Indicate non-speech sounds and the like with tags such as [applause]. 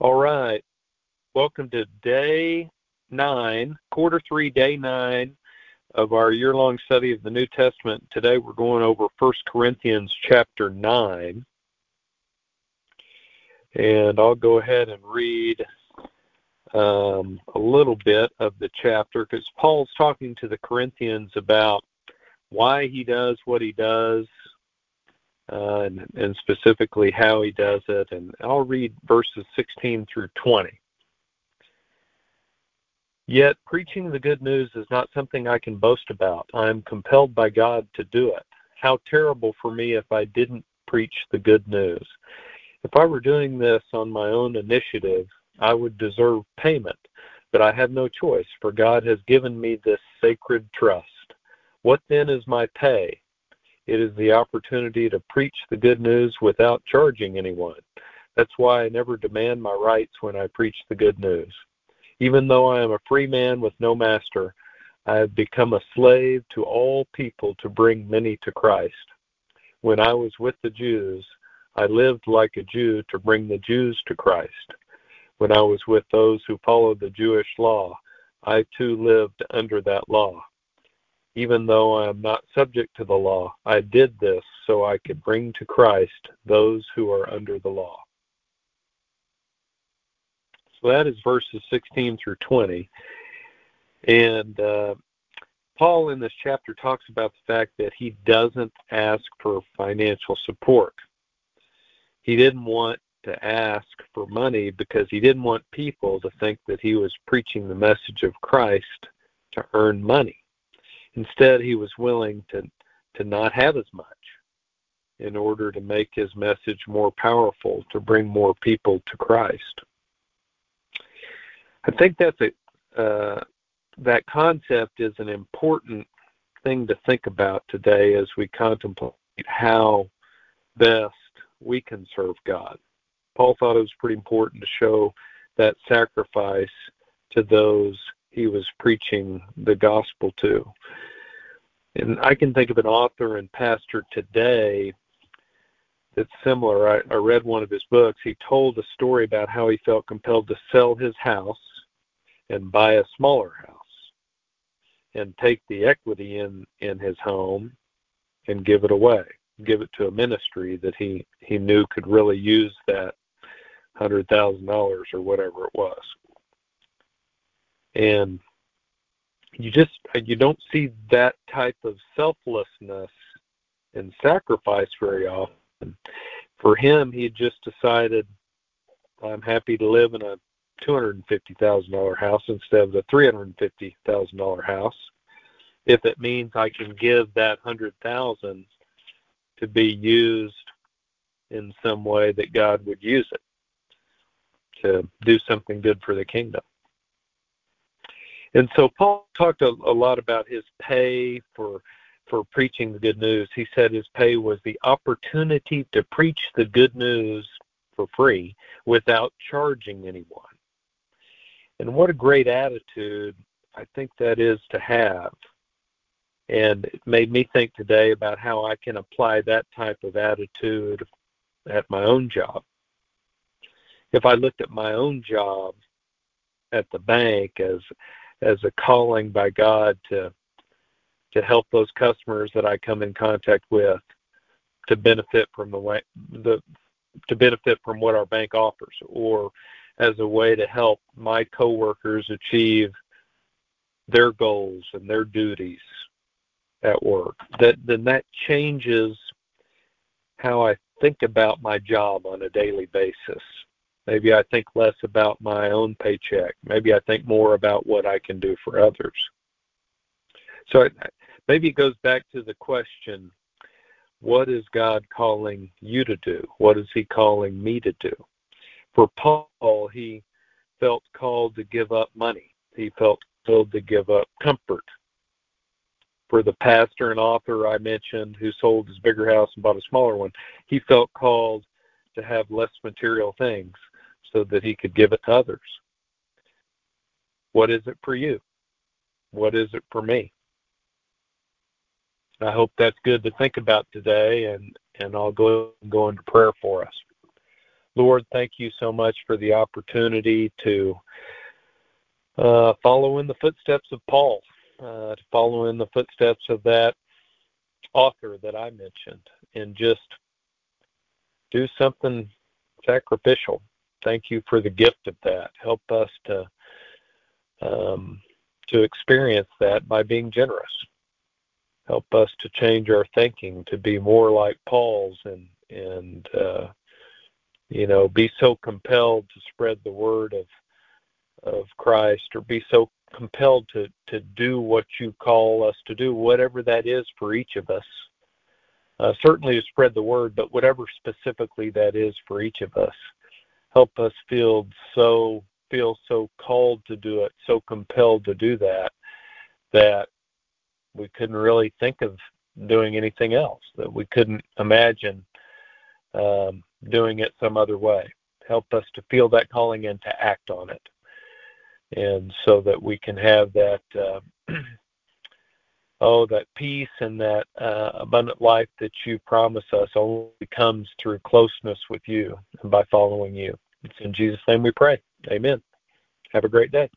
All right. Welcome to day nine, quarter three, day nine of our year long study of the New Testament. Today we're going over First Corinthians chapter 9. And I'll go ahead and read um, a little bit of the chapter because Paul's talking to the Corinthians about why he does what he does and, and specifically how he does it. And I'll read verses 16 through 20. Yet preaching the good news is not something I can boast about. I am compelled by God to do it. How terrible for me if I didn't preach the good news. If I were doing this on my own initiative, I would deserve payment, but I have no choice, for God has given me this sacred trust. What then is my pay? It is the opportunity to preach the good news without charging anyone. That's why I never demand my rights when I preach the good news. Even though I am a free man with no master, I have become a slave to all people to bring many to Christ. When I was with the Jews, I lived like a Jew to bring the Jews to Christ. When I was with those who followed the Jewish law, I too lived under that law. Even though I am not subject to the law, I did this so I could bring to Christ those who are under the law. So that is verses 16 through 20. And uh, Paul in this chapter talks about the fact that he doesn't ask for financial support. He didn't want to ask for money because he didn't want people to think that he was preaching the message of Christ to earn money. Instead, he was willing to, to not have as much in order to make his message more powerful, to bring more people to Christ. I think that's a, uh, that concept is an important thing to think about today as we contemplate how best we can serve God. Paul thought it was pretty important to show that sacrifice to those he was preaching the gospel to. And I can think of an author and pastor today that's similar. I, I read one of his books. He told a story about how he felt compelled to sell his house and buy a smaller house and take the equity in in his home and give it away give it to a ministry that he he knew could really use that hundred thousand dollars or whatever it was and you just you don't see that type of selflessness and sacrifice very often. For him he just decided i'm happy to live in a two hundred and fifty thousand dollar house instead of the three hundred and fifty thousand dollar house. If it means i can give that hundred thousand to be used in some way that god would use it to do something good for the kingdom and so Paul talked a, a lot about his pay for for preaching the good news. He said his pay was the opportunity to preach the good news for free without charging anyone. And what a great attitude I think that is to have. And it made me think today about how I can apply that type of attitude at my own job. If I looked at my own job at the bank as as a calling by God to to help those customers that I come in contact with to benefit from the way the to benefit from what our bank offers or as a way to help my coworkers achieve their goals and their duties at work. That then that changes how I think about my job on a daily basis Maybe I think less about my own paycheck. Maybe I think more about what I can do for others. So maybe it goes back to the question what is God calling you to do? What is He calling me to do? For Paul, he felt called to give up money, he felt called to give up comfort. For the pastor and author I mentioned who sold his bigger house and bought a smaller one, he felt called to have less material things so that he could give it to others. What is it for you? What is it for me? I hope that's good to think about today, and, and I'll go, go into prayer for us. Lord, thank you so much for the opportunity to uh, follow in the footsteps of Paul, uh, to follow in the footsteps of that author that I mentioned, and just do something sacrificial. Thank you for the gift of that. Help us to um, to experience that by being generous. Help us to change our thinking to be more like Paul's and and uh, you know be so compelled to spread the word of of Christ or be so compelled to to do what you call us to do, whatever that is for each of us. Uh, certainly to spread the word, but whatever specifically that is for each of us, help us feel so feel so called to do it, so compelled to do that, that we couldn't really think of doing anything else, that we couldn't imagine um, doing it some other way. Help us to feel that calling and to act on it. And so that we can have that, uh, [clears throat] oh, that peace and that uh, abundant life that you promise us only comes through closeness with you and by following you. It's in Jesus' name we pray. Amen. Have a great day.